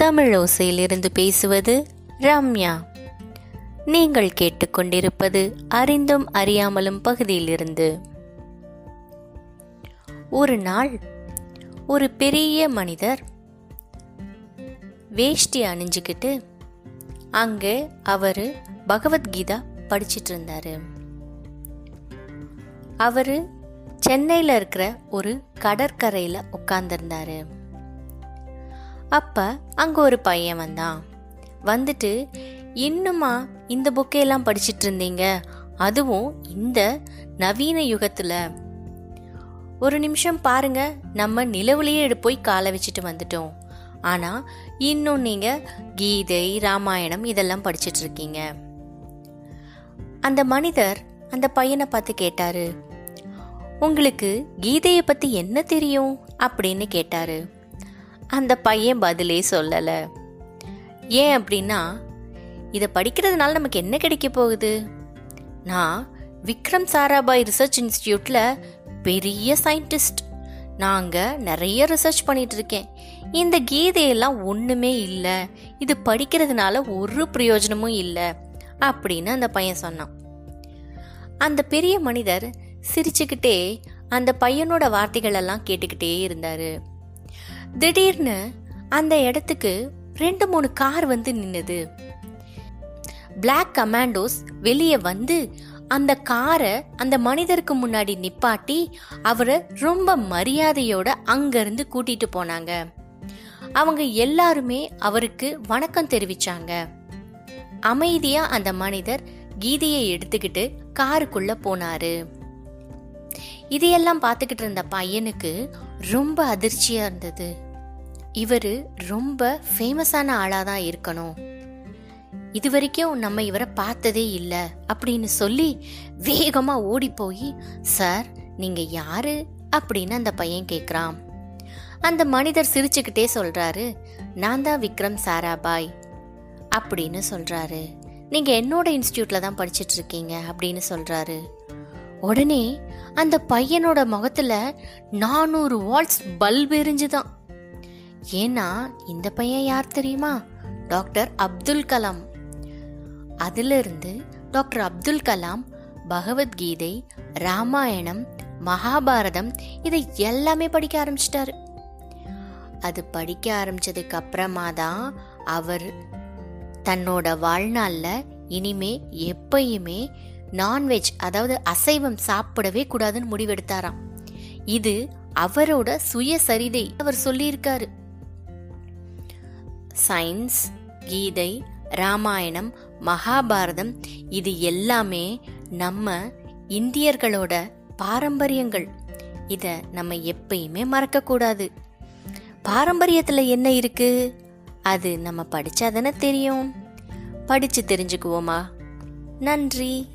தமிழ் ஓசையிலிருந்து பேசுவது ரம்யா. நீங்கள் கேட்டுக்கொண்டிருப்பது அறிந்தும் அறியாமலும் பகுதியிலிருந்து. ஒரு நாள் ஒரு பெரிய மனிதர் வேஷ்டி அணிஞ்சுக்கிட்டு அங்கே அவர் பகவத்கீதா படிச்சிட்டு இருந்தாரு அவரு சென்னையில் இருக்கிற ஒரு கடற்கரையில் உட்கார்ந்துருந்தாரு. அப்ப அங்க ஒரு பையன் வந்தான். வந்துட்டு இன்னுமா இந்த புக்கையெல்லாம் படிச்சிட்டு இருந்தீங்க? அதுவும் இந்த நவீன யுகத்துல. ஒரு நிமிஷம் பாருங்க நம்ம நிலவுலேயே போய் காலை வச்சுட்டு வந்துட்டோம். ஆனா இன்னும் நீங்க கீதை ராமாயணம் இதெல்லாம் படிச்சிட்டு இருக்கீங்க. அந்த மனிதர் அந்த பையனை பார்த்து கேட்டாரு உங்களுக்கு கீதையை பத்தி என்ன தெரியும்? அப்படின்னு கேட்டாரு. அந்த பையன் பதிலே சொல்லலை. ஏன் அப்படின்னா இதை படிக்கிறதுனால நமக்கு என்ன கிடைக்க போகுது? நான் விக்ரம் சாராபாய் ரிசர்ச் இன்ஸ்டியூட்டில் பெரிய சயின்டிஸ்ட் நாங்கள் நிறைய ரிசர்ச் பண்ணிட்டு இருக்கேன். இந்த கீதையெல்லாம் ஒன்றுமே இல்லை. இது படிக்கிறதுனால ஒரு பிரயோஜனமும் இல்லை அப்படின்னு அந்த பையன் சொன்னான். அந்த பெரிய மனிதர் சிரிச்சுக்கிட்டே அந்த பையனோட வார்த்தைகளெல்லாம் கேட்டுக்கிட்டே இருந்தாரு. திடீர்னு அந்த இடத்துக்கு ரெண்டு மூணு கார் வந்து நின்னுது. பிளாக் கமாண்டோஸ் வெளியே வந்து அந்த காரை அந்த மனிதருக்கு முன்னாடி நிப்பாட்டி அவரை ரொம்ப மரியாதையோட அங்கிருந்து கூட்டிட்டு போனாங்க. அவங்க எல்லாருமே அவருக்கு வணக்கம் தெரிவிச்சாங்க. அமைதியா அந்த மனிதர் கீதையை எடுத்துக்கிட்டு காருக்குள்ள போனாரு. இதையெல்லாம் பார்த்துக்கிட்டு இருந்த பையனுக்கு ரொம்ப அதிர்ச்சியா இருந்தது. இவர் ரொம்ப ஃபேமஸான ஆளாக தான் இருக்கணும். இது வரைக்கும் நம்ம இவரை பார்த்ததே இல்லை அப்படின்னு சொல்லி வேகமாக ஓடி போய் சார் நீங்கள் யாரு? அப்படின்னு அந்த பையன் கேட்குறான் அந்த மனிதர் சிரிச்சுக்கிட்டே சொல்கிறாரு நான் தான் விக்ரம் சாராபாய் அப்படின்னு சொல்கிறாரு நீங்கள் என்னோட இன்ஸ்டியூட்டில் தான் படிச்சிட்டு இருக்கீங்க அப்படின்னு சொல்கிறாரு உடனே அந்த பையனோட முகத்துல நானூறு வாட்ஸ் பல்ப் எரிஞ்சுதான். ஏன்னா இந்த பையன் யார் தெரியுமா? டாக்டர் அப்துல் கலாம். அதிலிருந்து டாக்டர் அப்துல் கலாம் பகவத்கீதை ராமாயணம் மகாபாரதம் இதை எல்லாமே படிக்க ஆரம்பிச்சிட்டாரு. அது படிக்க ஆரம்பிச்சதுக்கு அப்புறமா தான் அவர் தன்னோட வாழ்நாளில் இனிமே எப்பயுமே நான்வெஜ் அதாவது அசைவம் சாப்பிடவே கூடாதுன்னு முடிவெடுத்தாராம். இது அவரோட சுயசரிதை அவர் சொல்லியிருக்காரு. சயின்ஸ் கீதை ராமாயணம் மகாபாரதம் இது எல்லாமே நம்ம இந்தியர்களோட பாரம்பரியங்கள். இத நம்ம எப்பயுமே மறக்க கூடாது பாரம்பரியத்துல என்ன இருக்கு? அது நம்ம படிச்சாதானே தெரியும். படிச்சு தெரிஞ்சுக்குவோமா? நன்றி.